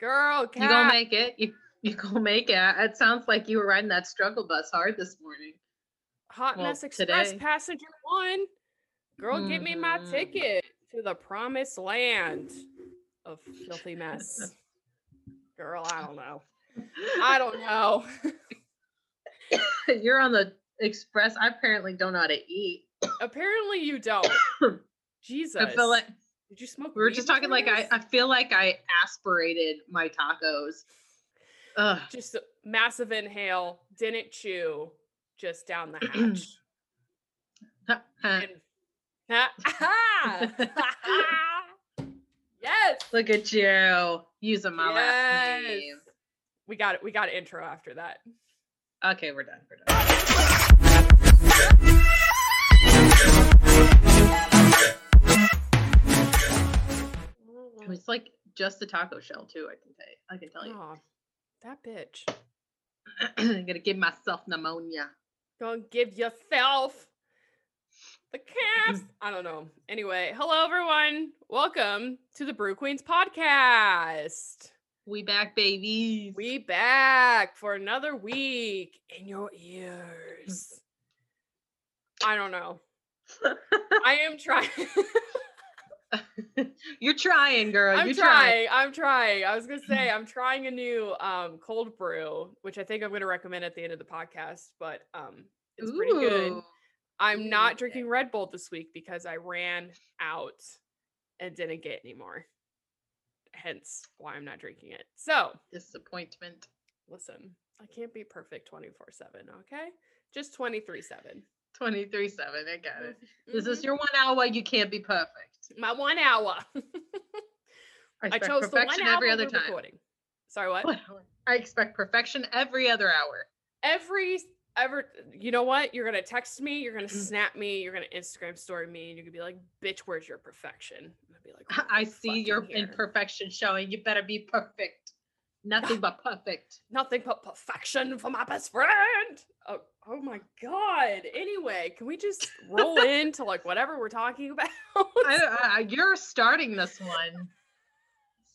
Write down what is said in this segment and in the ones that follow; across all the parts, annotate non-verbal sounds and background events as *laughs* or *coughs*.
Girl, Kat. You gonna make it? You you gonna make it? It sounds like you were riding that struggle bus hard this morning. Hot well, Mess Express today. passenger one. Girl, give me my Mhm. ticket to the promised land of filthy mess. *laughs* Girl, I don't know. I don't know. *laughs* You're on the express. I apparently don't know how to eat. Apparently you don't. *coughs* Jesus. I feel like Did you smoke? we were just talking like I. I feel like I aspirated my tacos. Ugh. just a massive inhale, didn't chew, just down the hatch. *clears throat* and yes, Look at you using my last yes. name. We got it. We got an intro after that. Okay, we're done. We're done. It's like just a taco shell too. I can tell you. I can tell you. Aw, that bitch. *clears throat* I'm gonna give myself pneumonia. Gonna give yourself the cast. *clears throat* I don't know. Anyway, hello everyone. Welcome to the Brew Queens podcast. We back, babies. We back for another week in your ears. *laughs* I don't know. I am trying. *laughs* *laughs* You're trying, girl. I'm You're trying. I'm trying. I was gonna say I'm trying a new um cold brew, which I think I'm gonna recommend at the end of the podcast. But um, it's pretty good. I'm Ooh, not drinking Red Bull this week because I ran out and didn't get any more. Hence why I'm not drinking it. So Disappointment. listen, I can't be perfect 24 7, okay? Just 23 7. 23 7. I got it. Mm-hmm. This is your one hour. You can't be perfect. my one hour. *laughs* I, I chose the one perfection hour every other time. recording. Sorry, what? What? I expect perfection every other hour. Every ever, you know what? You're gonna text me, you're gonna Mm. snap me, you're gonna Instagram story me, and you're gonna be like, "Bitch, where's your perfection?" And I'll be like, *laughs* I see your here." imperfection showing. You better be perfect. Nothing but perfect. *laughs* nothing but perfection for my best friend. Oh, oh my god. Anyway, can we just *laughs* roll into like whatever we're talking about? I, I, you're starting this one.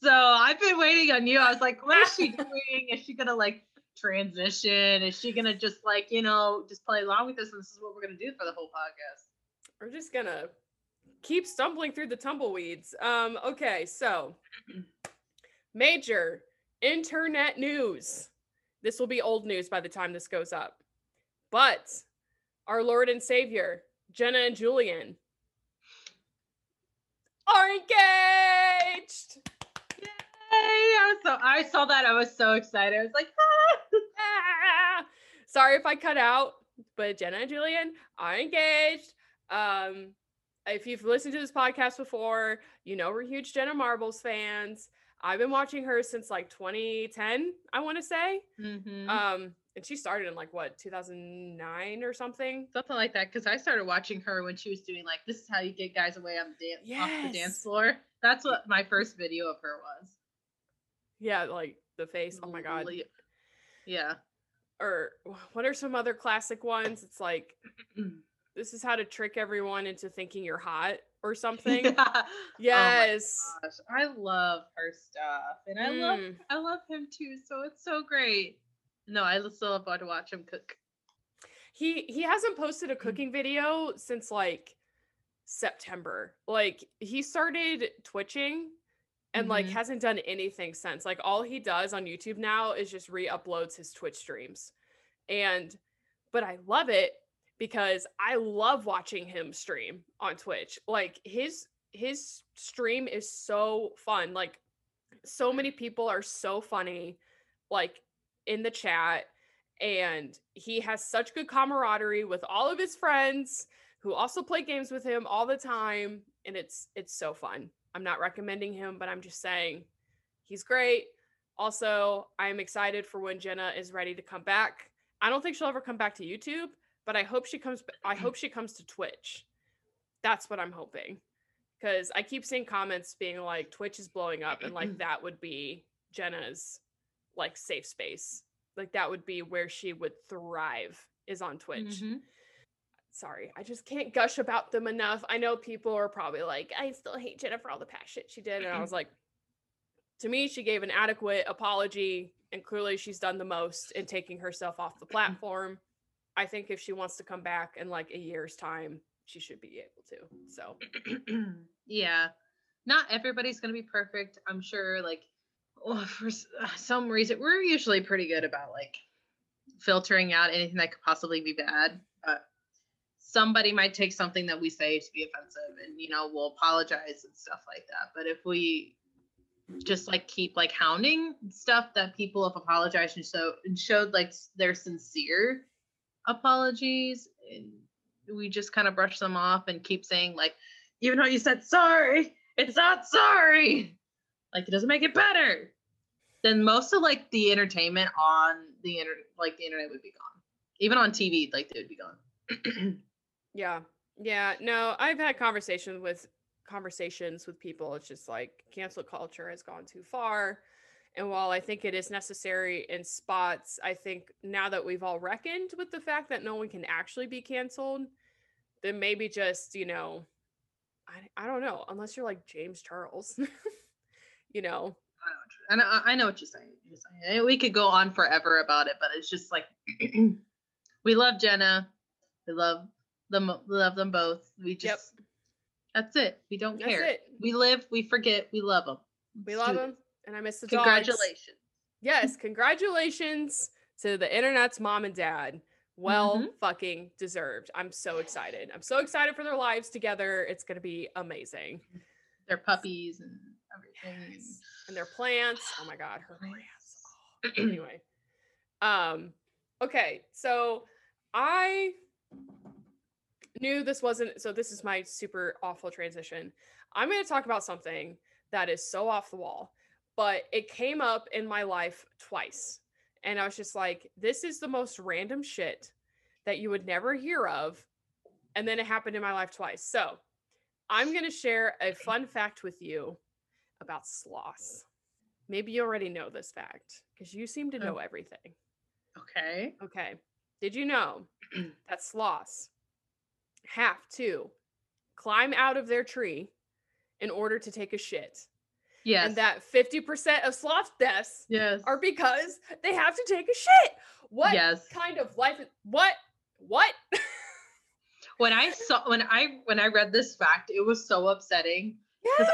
So I've been waiting on you. I was like, what is she *laughs* doing? Is she gonna like transition? Is she gonna just like, you know, just play along with us? And this is what we're gonna do for the whole podcast. we're just gonna keep stumbling through the tumbleweeds. Um, okay, so *clears throat* major internet news. This will be old news by the time this goes up. But our Lord and Savior, Jenna and Julian, are engaged. Yay! I was so I saw that. I was so excited. I was like, ah! *laughs* Sorry if I cut out, but Jenna and Julian are engaged. Um, if you've listened to this podcast before, you know we're huge Jenna Marbles fans. I've been watching her since like 2010, I want to say. Mhm. Um, and she started in like what 2009 or something. something like that. Because I started watching her when she was doing like, this is how you get guys away on the dance off the dance floor. That's what my first video of her was. Yeah, like the face. Oh my god. Yeah. Or what are some other classic ones? It's like *clears throat* this is how to trick everyone into thinking you're hot or *laughs* something. Yeah. Oh my Yes. gosh, I love her stuff, and I love Mm. I love him too. So it's so great. No, I still love to watch him cook. he he hasn't posted Mm. a cooking video since like September. Like he started twitching and like Mhm. hasn't done anything since. Like all he does on YouTube now is just re-uploads his Twitch streams. And but I love it because I love watching him stream on Twitch. Like his his stream is so fun. Like so many people are so funny like in the chat and he has such good camaraderie with all of his friends who also play games with him all the time and it's it's so fun. I'm not recommending him, but I'm just saying he's great. Also, I'm excited for when Jenna is ready to come back. I don't think she'll ever come back to YouTube, but I hope she comes I hope she comes to Twitch. That's what I'm hoping. Cuz I keep seeing comments being like Twitch is blowing up and like *clears throat* that would be Jenna's like safe space. Like that would be where she would thrive is on Twitch. Mhm. Sorry, I just can't gush about them enough. I know people are probably like, I still hate Jenna for all the past shit she did. And I was like, to me, she gave an adequate apology, and clearly she's done the most in taking herself off the *clears throat* platform. I think if she wants to come back in like a year's time, she should be able to. So, *clears throat* yeah, not everybody's gonna be perfect. I'm sure. Like, well, for uh, some reason, we're usually pretty good about like filtering out anything that could possibly be bad. But somebody might take something that we say to be offensive, and you know, we'll apologize and stuff like that. But if we just like keep like hounding stuff that people have apologized and so and showed like they're sincere apologies and we just kind of brush them off and keep saying like even though you said sorry it's not sorry. Like it doesn't make it better. Then most of like the entertainment on the internet like the internet would be gone. Even on tv like they would be gone. *clears throat* Yeah. Yeah no i've had conversations with conversations with people it's just like cancel culture has gone too far and while i think it is necessary in spots i think now that we've all reckoned with the fact that no one can actually be canceled then maybe just you know i, I don't know unless you're like james charles *laughs* you know I know, I know what you're saying. You're saying. We could go on forever about it, but it's just like *clears throat* we love Jenna. We love them. We love them both. We just yep. That's it. We don't That's care. It. We live, we forget, we love them. We love them, and I miss the Congratulations. Dogs. Yes, congratulations to the internet's mom and dad. Well, mm-hmm. fucking deserved. I'm so excited. I'm so excited for their lives together. It's gonna be amazing. Their puppies and everything. Yes. And their plants. Oh my god, her plants. Oh. *clears throat* anyway. Um, okay, so I knew this wasn't so this is my super awful transition. I'm going to talk about something that is so off the wall, but it came up in my life twice. And I was just like, this is the most random shit that you would never hear of. And then it happened in my life twice. So I'm going to share a fun fact with you about sloths. Maybe you already know this fact because you seem to oh. know everything. Okay. Okay. Did you know *clears throat* that sloths have to climb out of their tree in order to take a shit. Yes. And that 50% of sloth deaths yes. are because they have to take a shit. What yes. kind of life what what? *laughs* when I saw when I when I read this fact, it was so upsetting. Yes.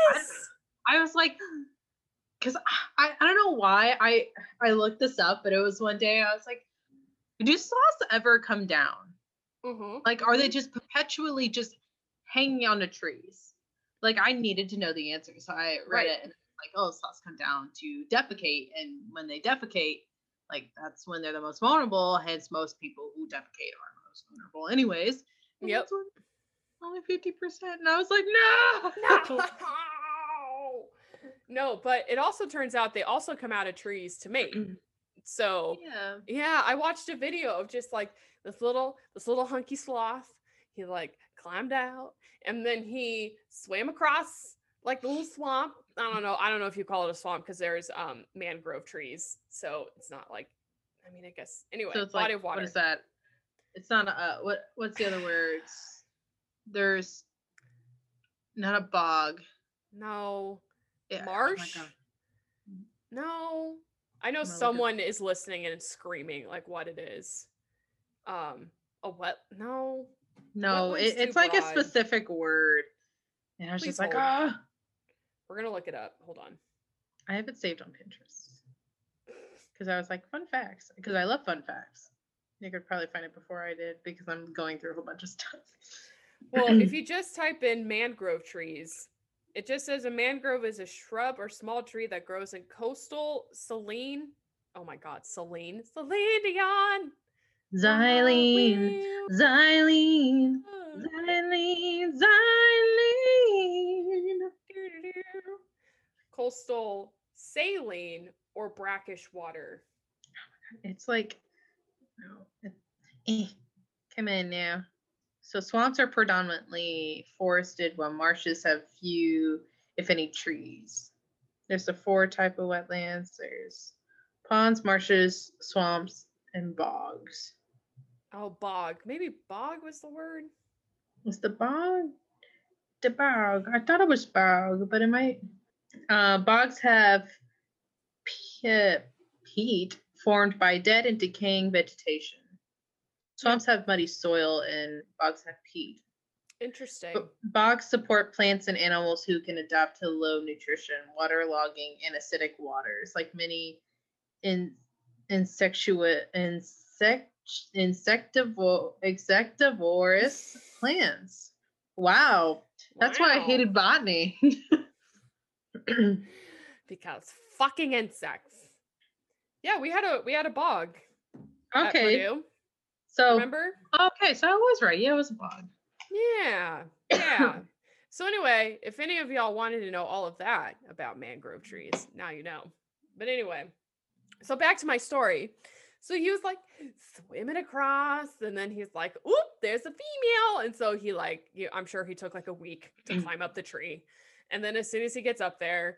I, I was like because I, I don't know why I I looked this up, but it was one day I was like, do sloths ever come down? Mm-hmm. Like, are they just perpetually just hanging on to trees? Like, I needed to know the answer, so I read right. it and like, oh, sloths come down to defecate, and when they defecate, like that's when they're the most vulnerable. Hence, most people who defecate are most vulnerable, anyways. And yep. Only fifty percent, and I was like, no, no. *laughs* no, but it also turns out they also come out of trees to mate. Mm-hmm. So yeah, yeah, I watched a video of just like this little this little hunky sloth. He like climbed out and then he swam across like the little swamp. I don't know. I don't know if you call it a swamp because there's um mangrove trees, so it's not like. I mean, I guess anyway. So it's body like, of water. What is that? It's not a uh, what? What's the other words? There's not a bog. No. Yeah. Marsh. Oh no. I know someone is listening and screaming like what it is. Um, a what? No. No, it, it's like broad. a specific word. And I was Please just like, ah. Oh. We're gonna look it up. Hold on. I have it saved on Pinterest because I was like, fun facts. Because I love fun facts. You could probably find it before I did because I'm going through a whole bunch of stuff. well, if you *clears throat* just type in mangrove trees, it just says a mangrove is a shrub or small tree that grows in coastal saline. Oh my God, saline, Celine Dion. Xylene, xylene, xylene, xylene. Coastal saline or brackish water. It's like, no, eh, come in now. So swamps are predominantly forested, while marshes have few, if any, trees. There's the four type of wetlands. There's ponds, marshes, swamps, and bogs. Oh, bog. Maybe bog was the word. Was the bog? The bog. I thought it was bog, but it might. Uh, bogs have pe- peat formed by dead and decaying vegetation. Swamps have muddy soil and bogs have peat. Interesting. B- Bogs support plants and animals who can adapt to low nutrition, waterlogging, and acidic waters, like many in insectua insect insectivo insectivorous plants. Wow. That's why I hated botany. *clears throat* because fucking insects. Yeah, we had a we had a bog okay. So Remember? okay, so I was right. Yeah, it was a bog. Yeah. Yeah. *coughs* so anyway, if any of y'all wanted to know all of that about mangrove trees, now you know. But anyway, so back to my story. So he was like swimming across, and then he's like, "Oop, there's a female!" And so he like, I'm sure he took like a week to climb up the tree, and then as soon as he gets up there,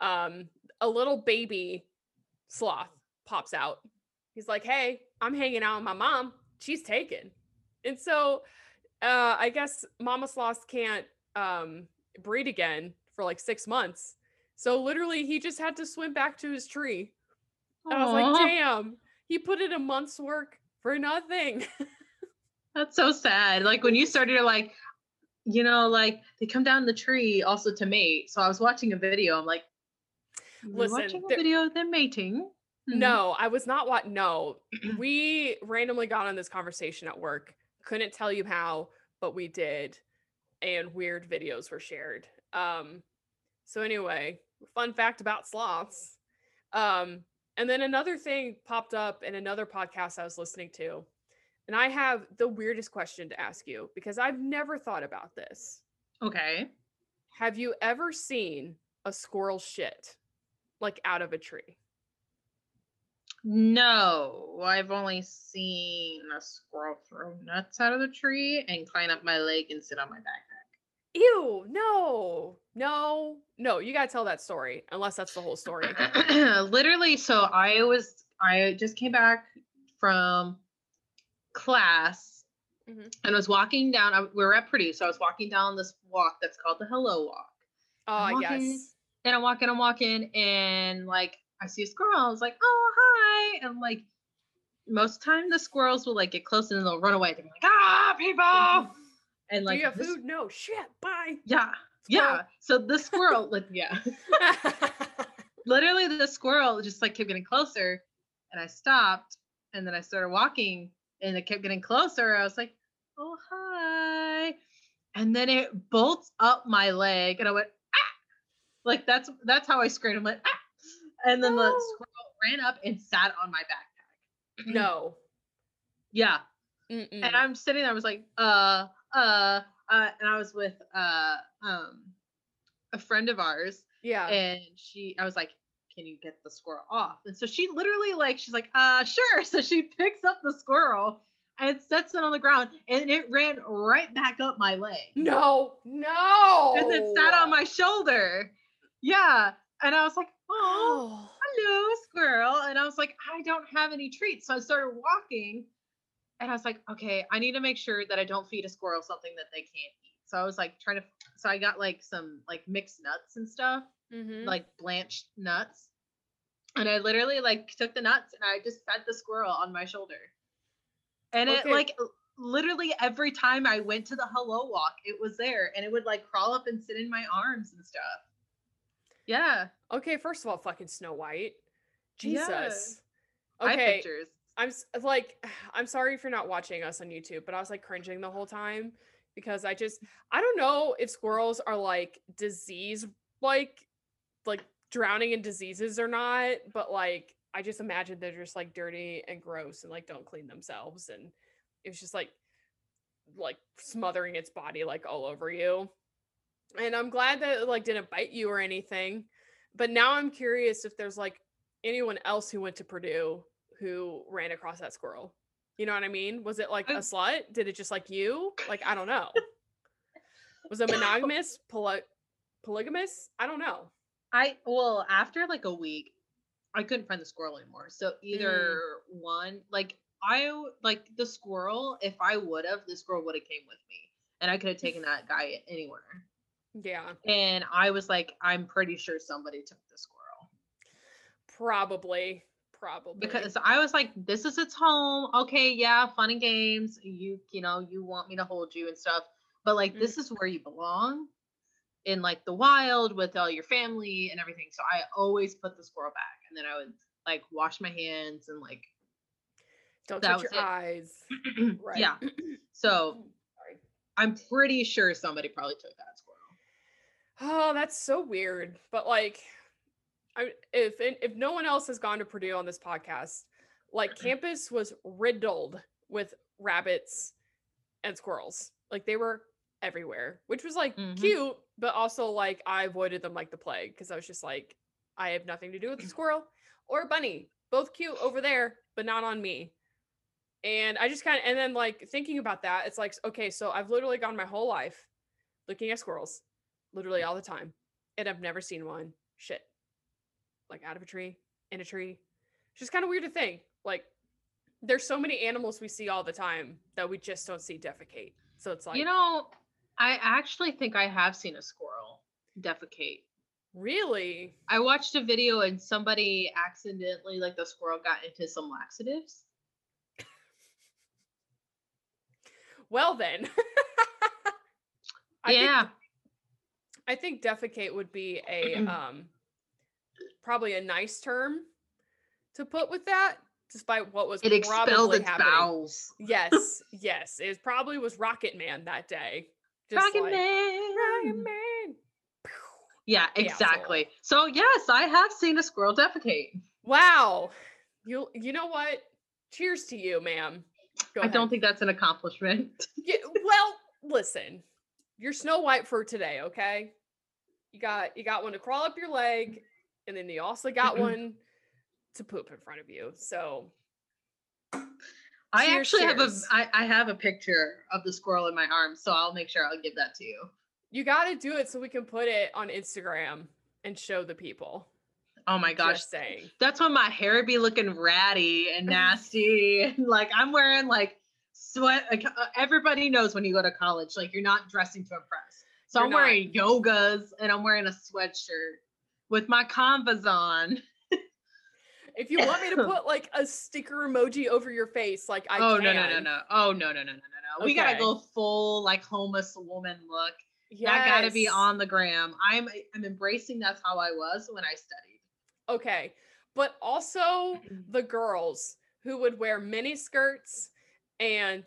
um, a little baby sloth pops out. He's like, "Hey, I'm hanging out with my mom. She's taken," and so uh, I guess mama sloths can't um breed again for like six months. So literally, he just had to swim back to his tree. And I was like, damn, he put in a month's work for nothing. *laughs* That's so sad. Like when you started, like, you know, like they come down the tree also to mate. So I was watching a video. I'm like, "You're Listen, watching a video of them mating. Mhm. no, I was not what. No, *clears throat* we randomly got on this conversation at work. Couldn't tell you how, but we did. And weird videos were shared. Um, so anyway, fun fact about sloths. Um, and then another thing popped up in another podcast I was listening to. And I have the weirdest question to ask you because I've never thought about this. Okay. Have you ever seen a squirrel shit like out of a tree? No, I've only seen a squirrel throw nuts out of the tree and climb up my leg and sit on my backpack. Ew, no, no, no. You gotta tell that story, unless that's the whole story. *clears throat* Literally, so I was I just came back from class Mhm. and was walking down. I, we were at Purdue, so I was walking down this walk that's called the Hello Walk. Oh, yes. And I'm walking, I'm walking, and like I see a squirrel. I was like, oh hi. And like most time the squirrels will like get close and then they'll run away. They're like, ah, people. And like Do you have this- food? No. Shit. Bye. Yeah. Yeah. So the squirrel, *laughs* like, yeah. *laughs* Literally the squirrel just like kept getting closer. And I stopped and then I started walking and it kept getting closer. I was like, oh hi. And then it bolts up my leg and I went, ah. Like that's that's how I screamed. I went, ah. And then the squirrel ran up and sat on my backpack. no. *clears throat* Yeah. Mm-mm. and I'm sitting there. I was like, uh, uh, uh, and I was with uh, um, a friend of ours, yeah. and she, I was like, can you get the squirrel off? And so she literally like, she's like, uh, sure. *laughs* So she picks up the squirrel and sets it on the ground, and it ran right back up my leg, no. No. and then sat on my shoulder. Yeah, and I was like, oh. Oh. hello, squirrel. And I was like, I don't have any treats. So I started walking and I was like, okay, I need to make sure that I don't feed a squirrel something that they can't eat. So I was like trying to, so I got like some like mixed nuts and stuff, Mhm. like blanched nuts. And I literally like took the nuts and I just fed the squirrel on my shoulder. And Okay. it like literally every time I went to the hello walk, it was there and it would like crawl up and sit in my arms and stuff. Yeah. Okay. First of all, fucking Snow White. Yeah. Jesus. I have Okay. pictures. I'm uh, like, *sighs* I'm sorry you're not watching us on YouTube, but I was like cringing the whole time because I just, I don't know if squirrels are like disease, like, like drowning in diseases or not, but like, I just imagine they're just like dirty and gross and like don't clean themselves. And it was just like, like smothering its body like all over you. And I'm glad that it like didn't bite you or anything. But now I'm curious if there's like anyone else who went to Purdue who ran across that squirrel. You know what I mean? Was it like a slut? Did it just like you? Like I don't know. *laughs* Was it *laughs* monogamous? Poly- polygamous? I don't know. I well after like a week, I couldn't find the squirrel anymore. So mm. either one, like I like the squirrel. If I would have, the squirrel would have came with me, and I could have taken *laughs* that guy anywhere. Yeah, And I was like, I'm pretty sure somebody took the squirrel. Probably. Probably. because I was like, this is its home. Okay, yeah, fun and games. You, you know, you want me to hold you and stuff, but like, Mm. this is where you belong in like the wild with all your family and everything. So I always put the squirrel back, and then I would like wash my hands and like, don't touch your it. eyes. *clears throat* Right. yeah. *clears throat* So Sorry. I'm pretty sure somebody probably took that squirrel. Oh, that's so weird. But like, I if if no one else has gone to Purdue on this podcast, like campus was riddled with rabbits and squirrels. Like they were everywhere, which was like Mhm. cute, but also like I avoided them like the plague because I was just like, I have nothing to do with the *clears throat* squirrel or a bunny. Both cute over there, but not on me. And I just kind of, and then like thinking about that, it's like, okay, so I've literally gone my whole life looking at squirrels, literally all the time, and I've never seen one shit like out of a tree, in a tree. It's just kind of weird to think. Like, there's so many animals we see all the time that we just don't see defecate. So it's like, you know, I actually think I have seen a squirrel defecate. really? I watched a video and somebody accidentally, like the squirrel, got into some laxatives. Well, then. *laughs* I think- yeah, I think defecate would be a *clears throat* um probably a nice term to put with that, despite what was it expelled probably its happening. bowels. Yes, *laughs* yes, it probably was Rocket Man that day. Just Rocket like, Man. Rocket Man. Yeah, exactly. So yes, I have seen a squirrel defecate. Wow. You you know what? Cheers to you, ma'am. Go I ahead. don't think that's an accomplishment. *laughs* Yeah, well, listen. You're Snow White for today, okay? You got you got one to crawl up your leg, and then you also got one to poop in front of you. So I Cheers, actually have a cheers. I, I have a picture of the squirrel in my arm, so I'll make sure I'll give that to you. you got to do it so we can put it on Instagram and show the people. Oh my gosh. Just saying. That's when my hair be looking ratty and *laughs* nasty. and like I'm wearing like sweat. Like, uh, everybody knows when you go to college, like you're not dressing to impress. So You're I'm not. wearing yogas and I'm wearing a sweatshirt with my canvas on. If you want me to put like a sticker emoji over your face, like I *laughs* oh can. no no no no! Oh no no no no no no! We gotta go full like homeless woman look. Yeah, That gotta be on the gram. I'm I'm embracing that's how I was when I studied. Okay. But also *clears throat* the girls who would wear mini skirts and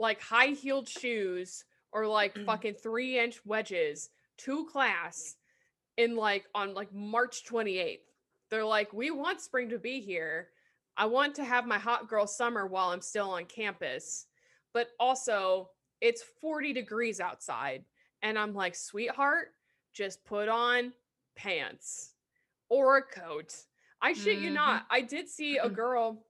like high heeled shoes or like *clears throat* fucking three inch wedges to class in like on like March 28th. They're like, we want spring to be here. I want to have my hot girl summer while I'm still on campus. But also, it's 40 degrees outside. And I'm like, sweetheart, just put on pants or a coat. I shit you Mhm. not. I did see a *clears throat* girl.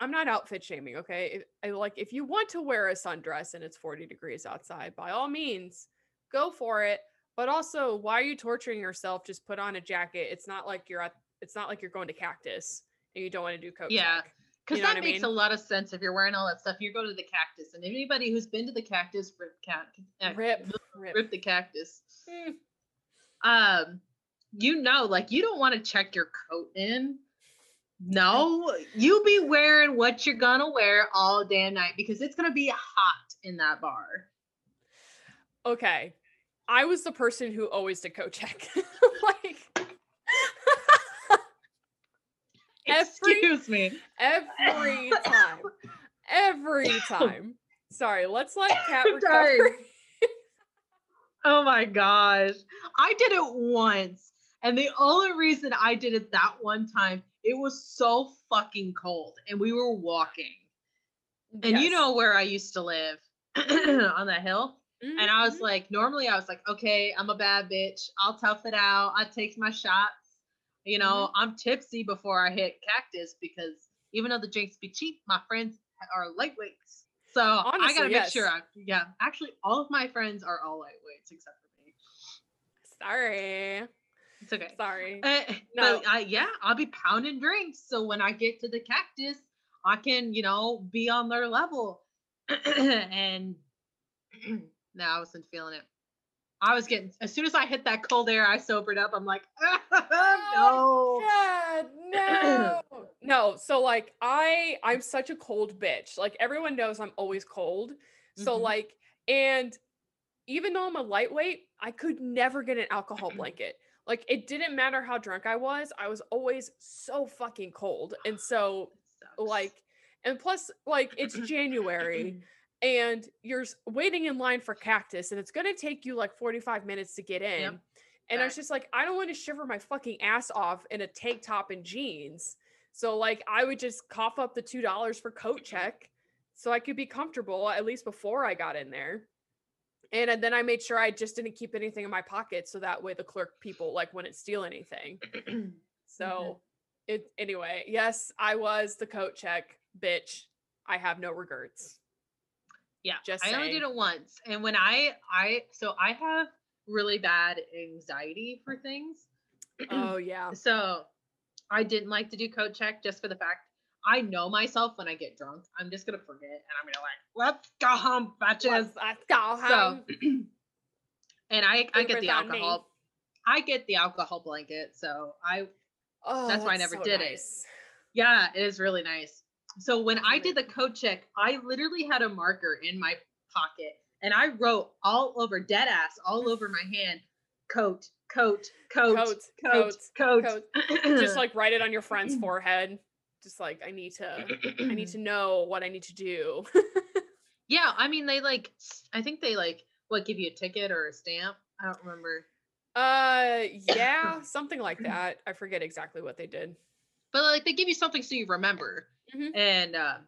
I'm not outfit shaming, okay? I like if you want to wear a sundress and it's 40 degrees outside, by all means, go for it. But also, why are you torturing yourself? Just put on a jacket. It's not like you're at it's not like you're going to cactus and you don't want to do coat Yeah. Because You know that what I makes mean? a lot of sense if you're wearing all that stuff. You go to the cactus, and anybody who's been to the cactus, rip, cat, uh, Rip, rip. rip the cactus. Mm, Um, you know, like you don't want to check your coat in. No, you be wearing what you're gonna wear all day and night because it's gonna be hot in that bar. Okay. I was the person who always did co check. *laughs* like *laughs* Every- Excuse me. every *laughs* time. Every time. Sorry, let's let I'm recover. Oh my gosh. I did it once. And the only reason I did it that one time, it was so fucking cold and we were walking. And you know where I used to live *clears throat* on that hill? And I was Mhm. like, normally I was like, okay, I'm a bad bitch. I'll tough it out. I take my shots. You know, I'm tipsy before I hit cactus because even though the drinks be cheap, my friends are lightweights. So I gotta make sure. I, yeah, actually, all of my friends are all lightweights except for me. Sorry. It's okay. Sorry. Uh, No. But I, yeah, I'll be pounding drinks. So when I get to the cactus, I can, you know, be on their level. *clears throat* and *clears throat* no, I wasn't feeling it. I was getting, as soon as I hit that cold air, I sobered up. I'm like, *laughs* no. God, no. *clears throat* No, so like I I'm such a cold bitch. Like everyone knows I'm always cold. So Mhm. like and even though I'm a lightweight, I could never get an alcohol *clears throat* blanket. Like it didn't matter how drunk I was, I was always so fucking cold. And so like and plus like it's January *clears throat* and you're waiting in line for cactus and it's going to take you like 45 minutes to get in. And I was just like I don't want to shiver my fucking ass off in a tank top and jeans. So like I would just cough up the $2 for coat check so I could be comfortable at least before I got in there. And, and then I made sure I just didn't keep anything in my pocket so that way the clerk people like wouldn't steal anything. *clears throat* Mm-hmm. So it anyway, yes, I was the coat check bitch. I have no regrets. Yeah, Just I only did it once, and when I I so I have really bad anxiety for things. Oh *clears throat* yeah. So I didn't like to do code check just for the fact I know myself when I get drunk. I'm just gonna forget, and I'm gonna like, let's go home, bitches. Let's, go So, home. *clears throat* and I I get the on me. alcohol. I get the alcohol blanket, so I Oh, that's why I never so did it. yeah, it is really nice. So when I did the code check, I literally had a marker in my pocket and I wrote all over dead ass all over my *laughs* hand coat coat coat Coat, coat coat, coat, Just like write it on your friend's *clears throat* forehead. Just like I need to I need to *clears throat* know what I need to do. yeah i mean they like i think they like what give you a ticket or a stamp i don't remember uh yeah, *clears throat* something like that. I forget exactly what they did. but like they give you something so you remember Mhm. and uh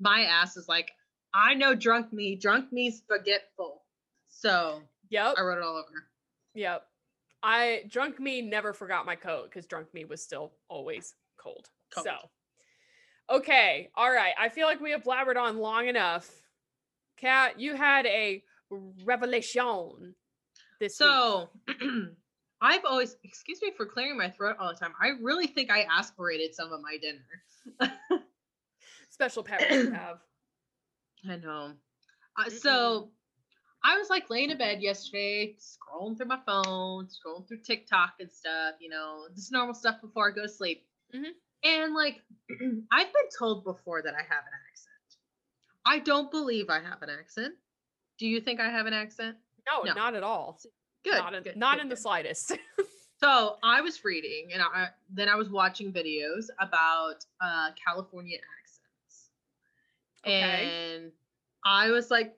my ass is like i know drunk me drunk me's forgetful so Yep. i wrote it all over Yep. I drunk me never forgot my coat because drunk me was still always cold. Cold. So okay. All right. I feel like we have blabbered on long enough. Kat, you had a revelation this week. *clears throat* I've always excuse me for clearing my throat all the time. I really think I aspirated some of my dinner. *laughs* Special powers you have. *clears throat* I know. Uh, so I was like laying in bed yesterday, scrolling through my phone, scrolling through TikTok and stuff, you know, just normal stuff before I go to sleep. Mhm. And like, *clears throat* I've been told before that I have an accent. I don't believe I have an accent. Do you think I have an accent? No, No. not at all. Good. not in, good, not good, in the slightest. *laughs* So I was reading, and I then I was watching videos about uh, California accents, Okay. and I was like,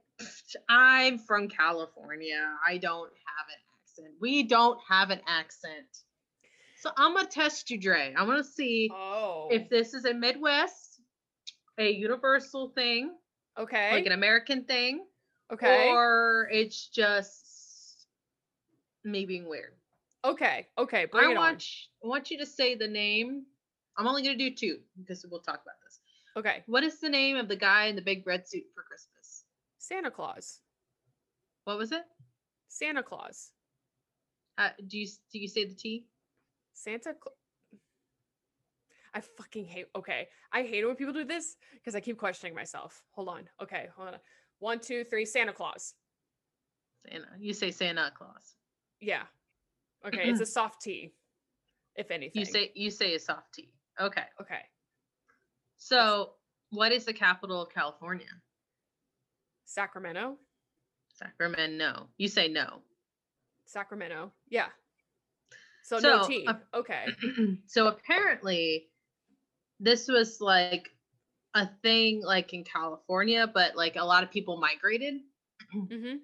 "I'm from California. I don't have an accent. We don't have an accent." So I'm gonna test you, Dre. I'm gonna see oh. if this is a Midwest, a universal thing, okay. like an American thing, okay. or it's just me being weird. okay. Okay. Bring I it want sh- I want you to say the name. I'm only gonna do two because we'll talk about this. Okay. What is the name of the guy in the big red suit for Christmas? Santa Claus. What was it? Santa Claus. Uh, do you do you say the T? Santa Claus. I fucking hate. Okay, I hate it when people do this because I keep questioning myself. Hold on. Okay, hold on. One, two, three. Santa Claus. Santa. You say Santa Claus. Yeah. Okay, it's a soft T. If anything. You say you say a soft T. Okay. Okay. So what is the capital of California? Sacramento. Sacramento. No. You say no. Sacramento. Yeah. So, no So, T. uh, okay. *clears throat* so apparently this was like a thing like in California, but like a lot of people migrated hmm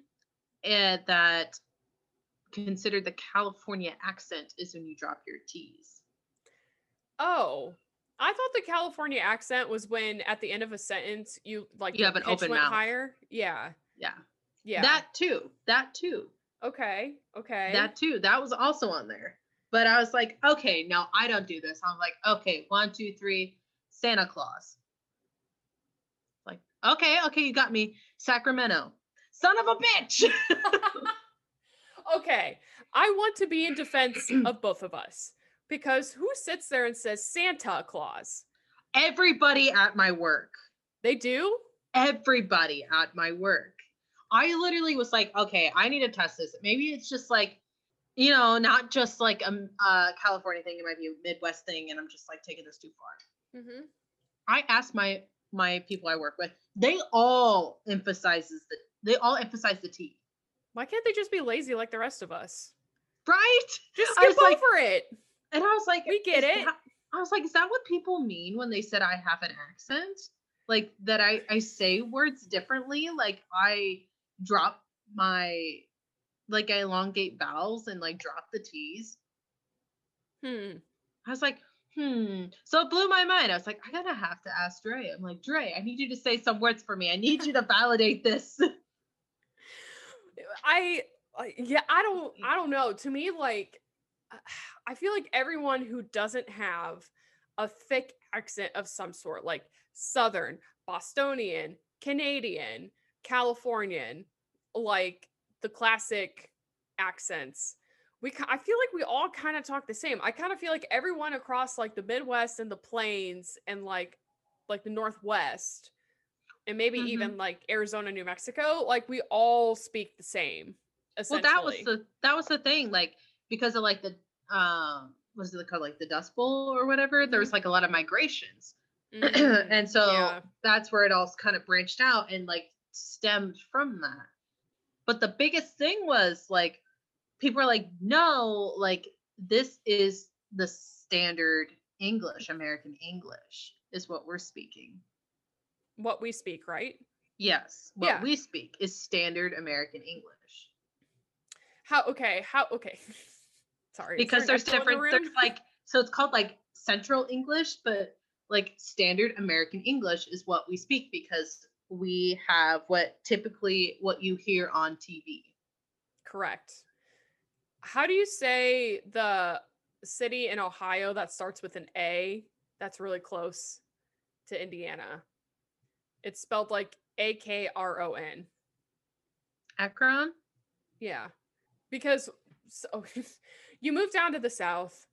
and that considered the California accent is when you drop your T's. Oh, I thought the California accent was when at the end of a sentence you like You have an open mouth. higher. Yeah. Yeah. Yeah. That too. That too. okay. Okay. That too. That was also on there. But I was like, okay, no, I don't do this. I'm like, okay, one, two, three, Santa Claus. Like, okay, okay, you got me. Sacramento. Son of a bitch. *laughs* *laughs* okay. I want to be in defense *clears throat* of both of us because who sits there and says Santa Claus? Everybody at my work. They do? Everybody at my work. I literally was like, okay, I need to test this. Maybe it's just like you know, not just like a California thing. It might be a Midwest thing, and I'm just like taking this too far. Mm-hmm. I asked my my people I work with. They all emphasizes the they all emphasize the T, Why can't they just be lazy like the rest of us? right? Just skip like- over it. And I was like, We get it. that- I was like, is that what people mean when they said I have an accent? Like that I I say words differently? Like I drop my like I elongate vowels and like drop the T's. Hmm. I was like, hmm. So it blew my mind. I was like, I gotta have to ask Dre. I'm like, Dre, I need you to say some words for me. I need you to *laughs* validate this. I I- yeah, I don't I don't know. To me like uh, *sighs* I feel like everyone who doesn't have a thick accent of some sort like southern, Bostonian, Canadian, Californian, like the classic accents. We I feel like we all kind of talk the same. I kind of feel like everyone across like the Midwest and the plains and like like the Northwest and maybe Mhm. even like Arizona, New Mexico, like we all speak the same. well, that was the that was the thing. Like because of like the um what is it called? Like the Dust Bowl or whatever. There was like a lot of migrations. *clears throat* Mhm. and so yeah. that's where it all kind of branched out and like stemmed from that. But the biggest thing was like people are like, no, like this is the standard English, American English is what we're speaking. What we speak, right? Yes, what Yeah. we speak is standard American English. How okay, how okay. *laughs* Sorry. Because there's in the different there's like so it's called like Central English, but like standard American English is what we speak because we have what typically what you hear on TV. correct. How do you say the city in Ohio that starts with an A that's really close to Indiana? It's spelled like A K R O N. Akron? Yeah. Because so *laughs* you move down to the south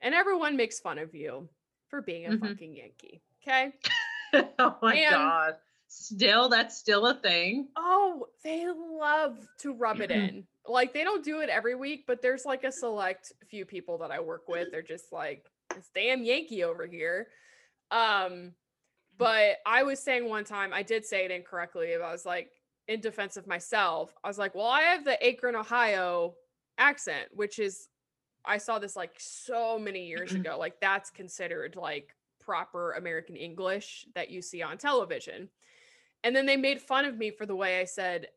and everyone makes fun of you for being a Mhm. fucking Yankee. Okay? *laughs* oh my And- god. Still that's still a thing. Oh, they love to rub it *clears throat* in. Like they don't do it every week, but there's like a select few people that I work with. They're just like this damn Yankee over here. Um, but I was saying one time, I did say it incorrectly. I was like, in defense of myself, I was like, well, I have the Akron, Ohio accent, which is I saw this like so many years *clears throat* ago. Like that's considered like proper American English that you see on television. And then they made fun of me for the way I said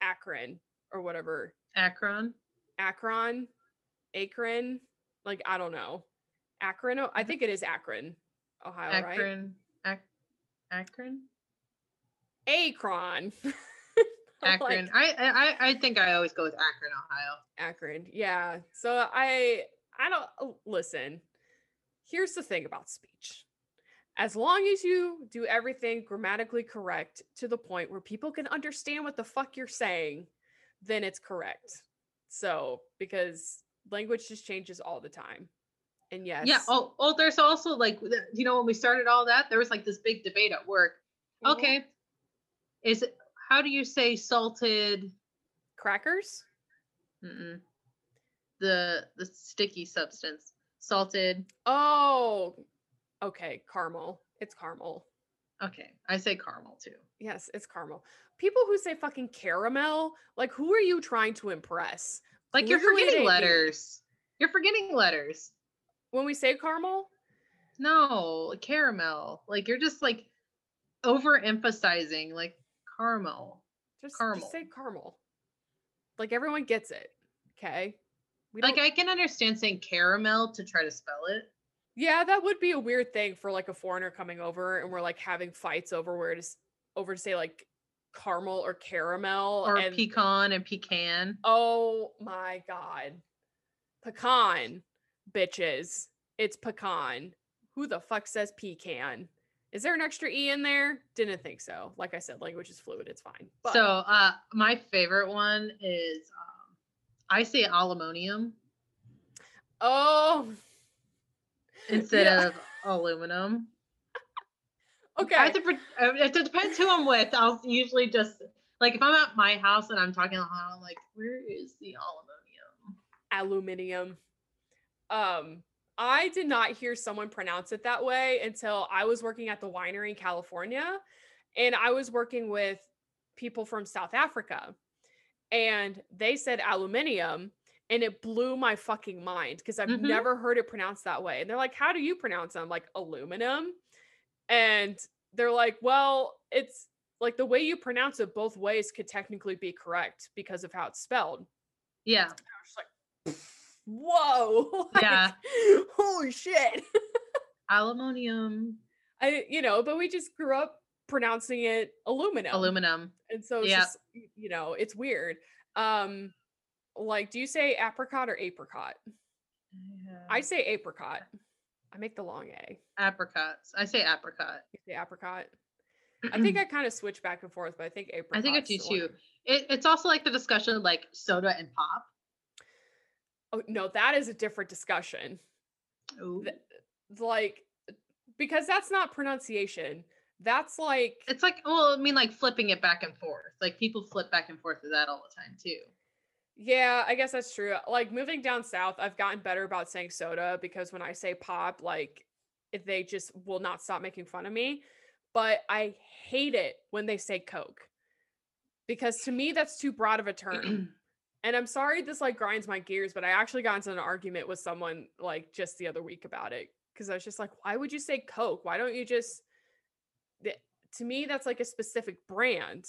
Akron or whatever. Akron. Akron, Akron, like I don't know. Akron, I mm-hmm. think it is Akron, Ohio, right? Akron. Ak- Akron? Akron. *laughs* Like, Akron. I, I I think I always go with Akron, Ohio. Akron. Yeah. So I I don't oh, listen. Here's the thing about speech. As long as you do everything grammatically correct to the point where people can understand what the fuck you're saying, then it's correct. So, because language just changes all the time. And yes. Yeah. Oh, oh, there's also like, you know, when we started all that, there was like this big debate at work. Mhm. Okay. Is it, how do you say salted? Crackers? Mm-mm. The, the sticky substance. Salted. Oh, okay. Caramel. It's caramel. Okay. I say caramel too. Yes, it's caramel. People who say fucking caramel, like who are you trying to impress? Like you're forgetting letters. You're forgetting letters. When we say caramel, No, caramel. Like you're just like overemphasizing like caramel. just, just say caramel. Like everyone gets it. Okay. We Like I can understand saying caramel to try to spell it. yeah, that would be a weird thing for like a foreigner coming over and we're like having fights over where to over to say like caramel or caramel Or and pecan and pecan. oh my god. Pecan, bitches. It's pecan. Who the fuck says pecan? Is there an extra e in there? Didn't think so. Like I said, language is fluid. It's fine. But So uh my favorite one is um I say aluminium oh, instead Yeah. of aluminum. *laughs* okay. I have to, it depends who I'm with. I'll usually just like if I'm at my house and I'm talking, I'm like, where is the aluminium? aluminium. Um, I did not hear someone pronounce it that way until I was working at the winery in California and I was working with people from South Africa and they said aluminium and it blew my fucking mind because I've Mhm. never heard it pronounced that way. And they're like, "How do you pronounce them?" Like, "Aluminum." And they're like, "Well, it's like the way you pronounce it both ways could technically be correct because of how it's spelled." Yeah. I was like, "Whoa." *laughs* Yeah. like, Holy shit. *laughs* Aluminium. I you know, but we just grew up pronouncing it aluminum. Aluminum. And so it's Yeah. just you know, it's weird. Um like do you say apricot or apricot? I say apricot. I make the long A. apricots. I say apricot. You say apricot. I think I kind of switch back and forth, but I think apricot. I think I do too. It, it's also like the discussion of like soda and pop. Oh no, that is a different discussion. Th- Like because that's not pronunciation. That's like It's like, well, I mean, like flipping it back and forth. Like people flip back and forth with that all the time too. Yeah, I guess that's true. Like moving down south, I've gotten better about saying soda because when I say pop, like they just will not stop making fun of me. But I hate it when they say Coke. Because to me that's too broad of a term. And I'm sorry this like grinds my gears, but I actually got into an argument with someone like just the other week about it. Cause I was just like, why would you say Coke? Why don't you just the- to me that's like a specific brand.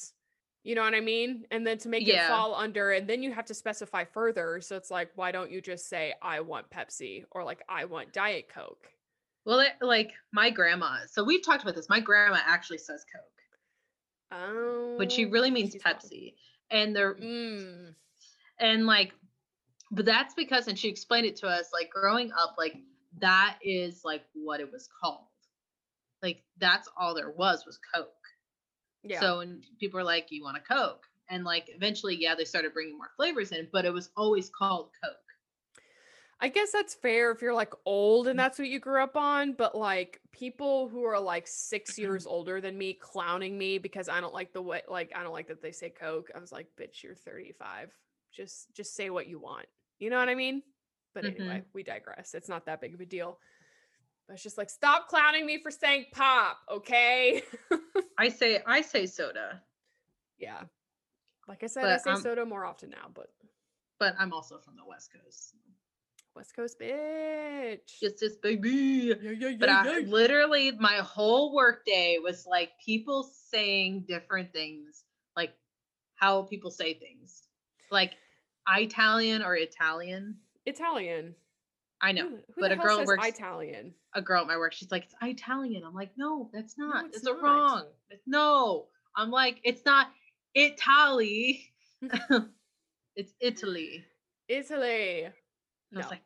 You know what I mean? And then to make it fall under, and then you have to specify further. So it's like, why don't you just say, I want Pepsi or like, I want Diet Coke? Well, it, like my grandma. So we've talked about this. My grandma actually says Coke, Oh. but she really means wrong. Pepsi. And they're Mm. And like, but that's because, and she explained it to us. Like growing up, like that is like what it was called. Like that's all there was was Coke. Yeah. So when people were like, "You want a Coke?" and like eventually, yeah, they started bringing more flavors in, but it was always called Coke. I guess that's fair if you're like old Mm. and that's what you grew up on, but like people who are like six years older than me clowning me because I don't like the way like I don't like that they say Coke. I was like, bitch, you're 35. Just just say what you want. You know what I mean? But Mhm. anyway, we digress. It's not that big of a deal. But it's just like stop clowning me for saying pop, okay? *laughs* I say, I say soda, yeah. Like I said, I But, say um, soda more often now, but but I'm also from the West Coast. West Coast bitch. Yes, yes, baby. yeah, yeah, But yeah, I literally my whole work day was like people saying different things, like how people say things, like Italian or Italian. Italian. I know, Who, who but a girl works. Italian. a girl at my work, she's like, "It's Italian." I'm like, "No, that's not. it's it's not. wrong. It's- No." I'm like, "It's not Italy. *laughs* *laughs* it's Italy." Italy. I No. was like,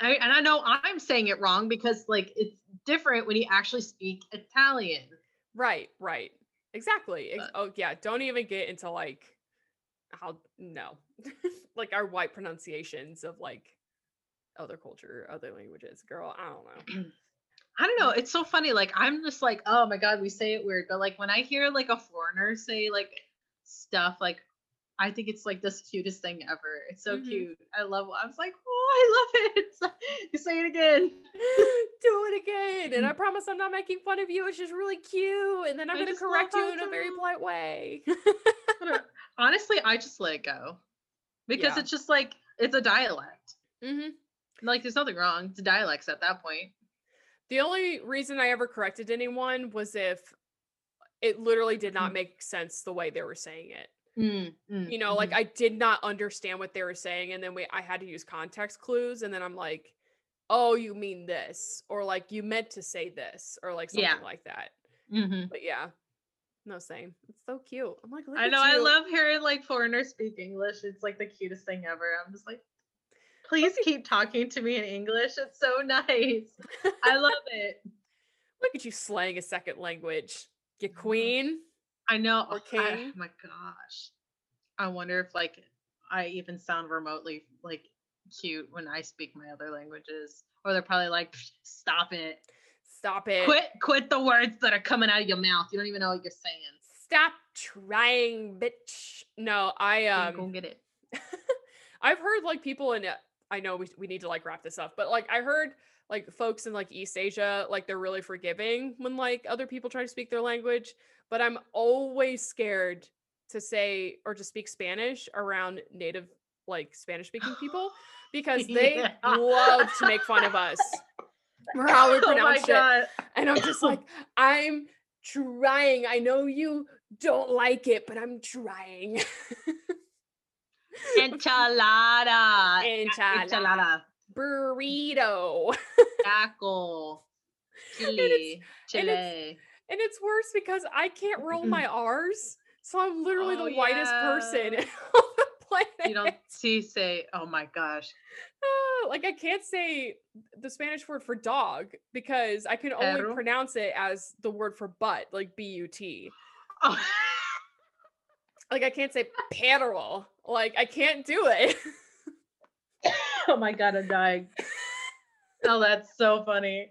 I, and I know I'm saying it wrong because like it's different when you actually speak Italian. Right, right. Exactly. But- oh yeah, don't even get into like how no. *laughs* like our white pronunciations of like other culture, other languages. Girl, I don't know. *clears throat* I don't know. It's so funny. Like I'm just like, oh my god, we say it weird. But like when I hear like a foreigner say like stuff, like I think it's like the cutest thing ever. It's so Mhm. cute. I love. I was like, oh, I love it. *laughs* you say it again. *laughs* Do it again. And I promise I'm not making fun of you. It's just really cute. And then I'm gonna correct you in a very polite way. Honestly, I just let it go because Yeah. it's just like it's a dialect. hmm Like there's nothing wrong. It's dialects at that point. The only reason I ever corrected anyone was if it literally did not Mhm. make sense the way they were saying it. Mm, mm, You know, like mhm. I did not understand what they were saying, and then we I had to use context clues, and then I'm like, "Oh, you mean this," or like you meant to say this, or like something Yeah. like that. Mhm. But yeah, no same. It's so cute. I'm like, I know. I love hearing like foreigners speak English. It's like the cutest thing ever. I'm just like, please keep talking to me in English. It's so nice. *laughs* I love it. Look at you slaying a second language. You queen. I know. Okay. Oh, I- king. Oh my gosh. I wonder if like I even sound remotely like cute when I speak my other languages, or they're probably like, "Psh, stop it. Stop it. Quit, quit the words that are coming out of your mouth. You don't even know what you're saying. Stop trying, bitch. No, I Um, go get it. *laughs* I've heard like people in I know we, we need to like wrap this up, but like I heard like folks in like East Asia, like they're really forgiving when like other people try to speak their language. But I'm always scared to say or to speak Spanish around native like Spanish speaking people *gasps* because they Yeah. love to make fun of us *laughs* for how we *laughs* oh pronounce it. And I'm just like, I'm trying. I know you don't like it, but I'm trying. *laughs* Enchilada. Enchilada. Enchilada. Burrito. *laughs* Taco. it's- Chili. and Chile. And it's worse because I can't roll my R's. So I'm literally Oh, the whitest person yeah. on planet. You don't see say, oh my gosh. Ah, like I can't say the Spanish word for dog because I can only Perro? pronounce it as the word for butt, like B U T. Oh. Like I can't say perro. Like I can't do it. *laughs* oh my god, I'm dying. *laughs* Oh, that's so funny.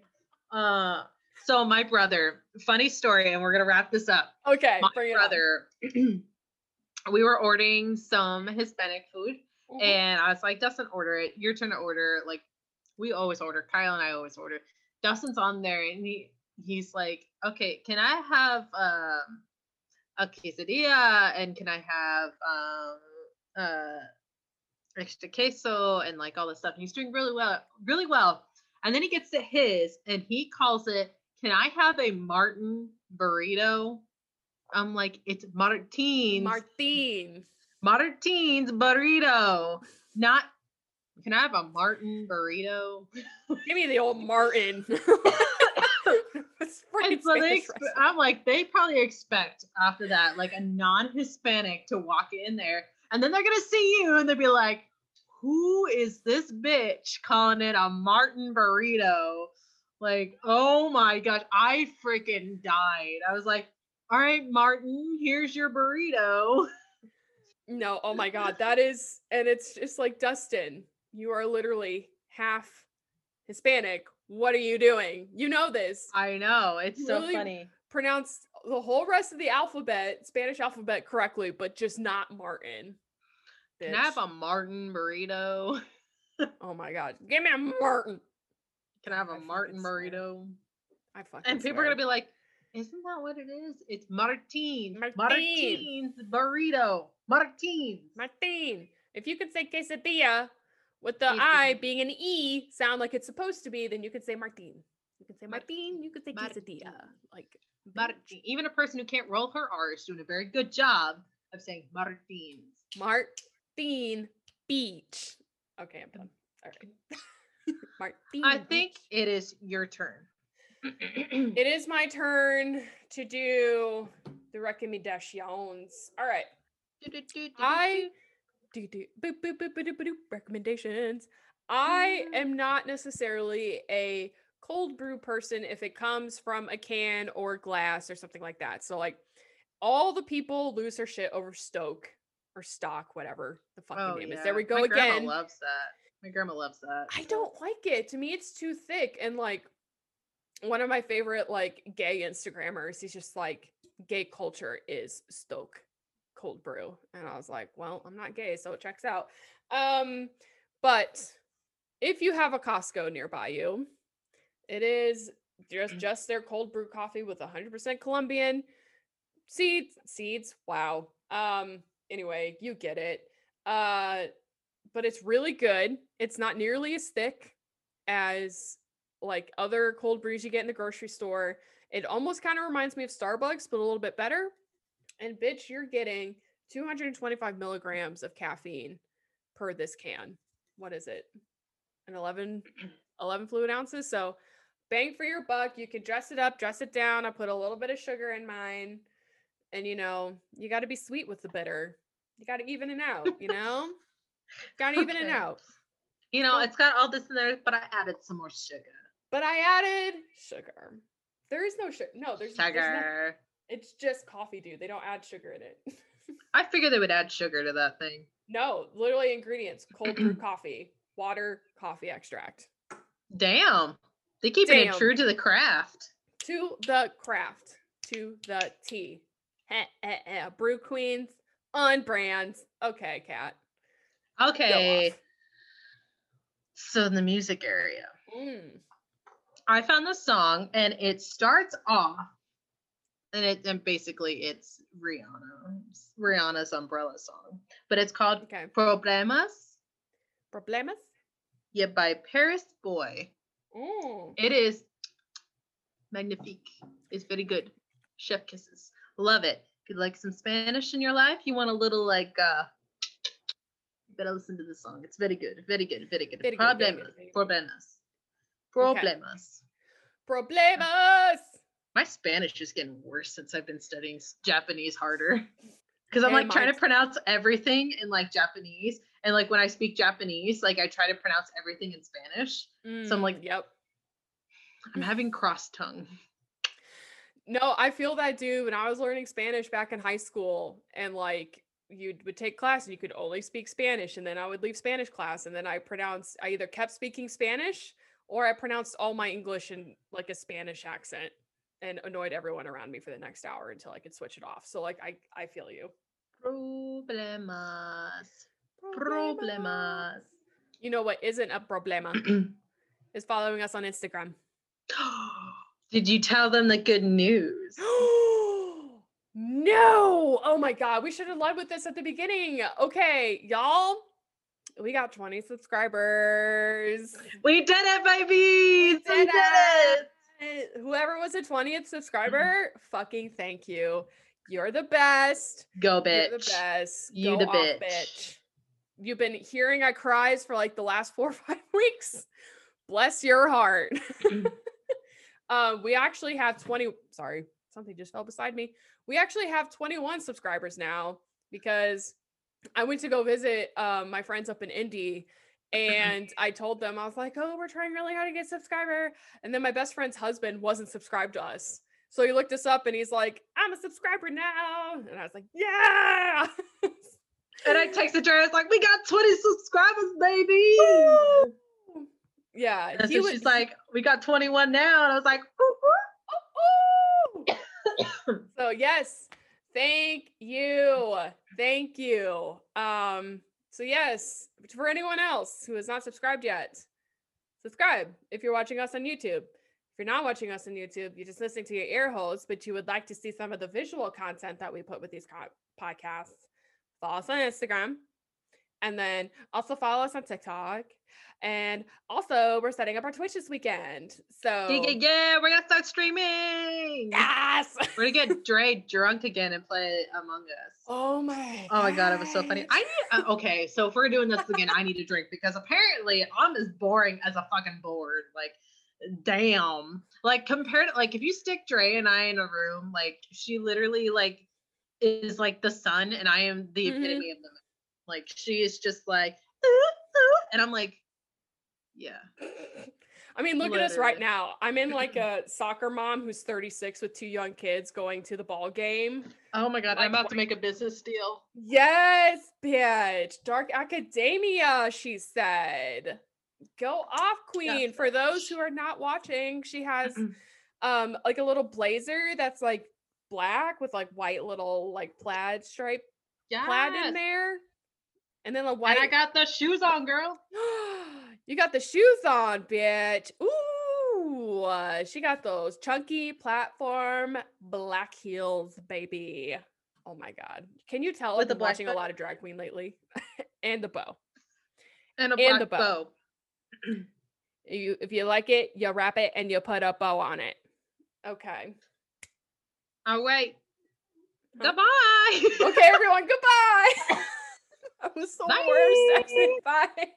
Uh so my brother, funny story, and we're gonna wrap this up. okay, My brother, *clears throat* we were ordering some Hispanic food, Mhm. and I was like, Dustin, order it. Your turn to order. Like, we always order. Kyle and I always order. Dustin's on there, and he he's like, okay, can I have um a quesadilla, and can I have um uh extra queso, and like all this stuff. And he's doing really well, really well. And then he gets to his, and he calls it, "Can I have a Martin burrito?" I'm like, "It's Martins." Martin. Martins burrito. Not can I have a Martin burrito? Give me the old Martin. *laughs* And so they Spanish expe- restaurant. I'm like, they probably expect after that, like a non-Hispanic to walk in there, and then they're gonna see you and they'll be like, Who is this bitch calling it a Martin burrito? Like, oh my gosh, I freaking died. I was like, All right, Martin, here's your burrito. *laughs* No, oh my god, that is and it's just like Dustin, you are literally half Hispanic. What are you doing? You know this. I know, it's You so really funny. Pronounced the whole rest of the alphabet, Spanish alphabet correctly, but just not Martin. Can I have a Martin burrito? *laughs* Oh my god. Give me a Martin. Can I have I a fucking Martin swear. burrito? I fucking And people are gonna be like, "Isn't that what it is? It's Martin, Martin. Martin's burrito, Martin's." Martin. If you could say quesadilla with the I being an E sound like it's supposed to be, then you could say Martin. You could say Martin. Martin, you could say quesadilla. Martin. Like Martin. Even a person who can't roll her R is doing a very good job of saying Martin's. Martin Beach. Okay, I'm done. All right. *laughs* *laughs* Martin. I think it is your turn. It is my turn to do the recommendations. All right. I do do boop boop boop boop boop boop recommendations. I Mm. am not necessarily a cold brew person if it comes from a can or glass or something like that. So like all the people lose their shit over Stok or stock, whatever the fucking Oh, name is. There we go again. My grandma loves that. My grandma loves that. I don't like it. To me, it's too thick. And like one of my favorite like gay Instagrammers, he's just like, gay culture is Stok cold brew. And I was like, well, I'm not gay, so it checks out. Um, but if you have a Costco nearby you, it is just just their cold brew coffee with 100% Colombian seeds. Seeds, wow. Um, anyway, you get it. Uh, but it's really good. It's not nearly as thick as like other cold brews you get in the grocery store. It almost kind of reminds me of Starbucks, but a little bit better. And bitch, you're getting 225 milligrams of caffeine per this can. What is it? An 11, *clears throat* 11 fluid ounces. So bang for your buck. You can dress it up, dress it down. I put a little bit of sugar in mine. And you know, you got to be sweet with the bitter. You got to even it out, you know? *laughs* got to even it out. You know, it's got all this in there, but I added some more sugar. But I added sugar. There is no sugar. No, there's, there's no- Sugar. it's just coffee, dude. They don't add sugar in it. *laughs* I figured they would add sugar to that thing. no, literally ingredients: cold brew *clears throat* coffee, water, coffee extract. Damn. They keeping it true to the craft. To the craft, to the T. Eh, eh, Brew queens, on brands. Okay, Kat. Okay. So in the music area, Mm. I found the song and it starts off and it and basically it's Rihanna. Rihanna's umbrella song. But it's called Okay. Problemas. Problemas? Yeah, by Paris Boy. Mm. It is magnifique. It's very good. Chef kisses. Love it. If you like some Spanish in your life, you want a little like uh you better listen to this song. It's very good. Very good. Very good. Very good, very Problemas. good, very good. Problemas. Okay. Problemas. Problemas. My Spanish is getting worse since I've been studying Japanese harder. *laughs* Because I'm And like trying mine to pronounce everything in like Japanese. And like when I speak Japanese, like I try to pronounce everything in Spanish. So I'm like- Mm, yep. I'm having cross tongue. No, I feel that dude when I was learning Spanish back in high school and like you would take class and you could only speak Spanish and then I would leave Spanish class and then I pronounced I either kept speaking Spanish or I pronounced all my English in like a Spanish accent and annoyed everyone around me for the next hour until I could switch it off. So like I I feel you. Problemas. Problemas. You know what isn't a problema *clears throat* is following us on Instagram. *gasps* Did you tell them the good news? *gasps* no! Oh my god, we should have led with this at the beginning. Okay, y'all, we got 20 subscribers. *laughs* We did it, baby! We did did it! Eh, Whoever was a 20th subscriber, fucking thank you. You're the best. Go, bitch. You're the bitch. best. You Go the off, bitch. You've been hearing our cries for like the last *laughs* four or five weeks. Bless your heart. um, *laughs* we actually have 20. Sorry, something just fell beside me. We actually have 21 subscribers now because I went to go visit um, my friends up in Indy and I told them, I was like, oh, we're trying really hard to get a subscriber. And then my best friend's husband wasn't subscribed to us. So he looked us up and he's like, I'm a subscriber now. And I was like, yeah. And I texted her, I was like, we got 20 subscribers, baby! *laughs* yeah. And he so was- she's like, we got 21 now. And I was like, ooh, ooh. Ooh. *coughs* so yes, thank you. Thank you. Um, so yes, for anyone else who has not subscribed yet, subscribe if you're watching us on YouTube. If you're not watching us on YouTube, you're just listening to your ear holes, but you would like to see some of the visual content that we put with these podcasts, follow us on Instagram. And then also follow us on TikTok. And also, we're setting up our Twitch this weekend. So, Yeah, yeah, yeah, we're gonna start streaming. yes. We're gonna get *laughs* Dre drunk again and play Among Us. Oh my. Oh my god, it was so funny. I need uh, okay, so if we're doing this again, I need a drink because apparently I'm as boring as a fucking board. Like, damn. Like compared to like if you stick Dre and I in a room, like she literally like is like the sun and I am the Mhm. epitome of the moon. Like she is just like "Ooh, ooh," and I'm like, yeah. I mean, look at us right now. I'm in like *laughs* a soccer mom who's 36 with two young kids going to the ball game. Oh my god, Like, I'm about to make a business deal. Yes, bitch. Dark academia, she said. Go off, queen. For those who are not watching, she has um like a little blazer that's like black with like white little like plaid stripe Yeah. plaid in there. And then a white And I got the shoes on, girl. *gasps* you got the shoes on, bitch. Ooh, uh, she got those chunky platform black heels, baby. Oh my god! Can you tell With I've the been black watching a lot of drag queen lately, *laughs* and the bow. And a And the bow. bow. *clears throat* You, if you like it, you wrap it and you put a bow on it. Okay. Oh wait. Huh? Goodbye. Okay, everyone. *laughs* Goodbye. *laughs* *laughs* that was so worst. Exit. Bye.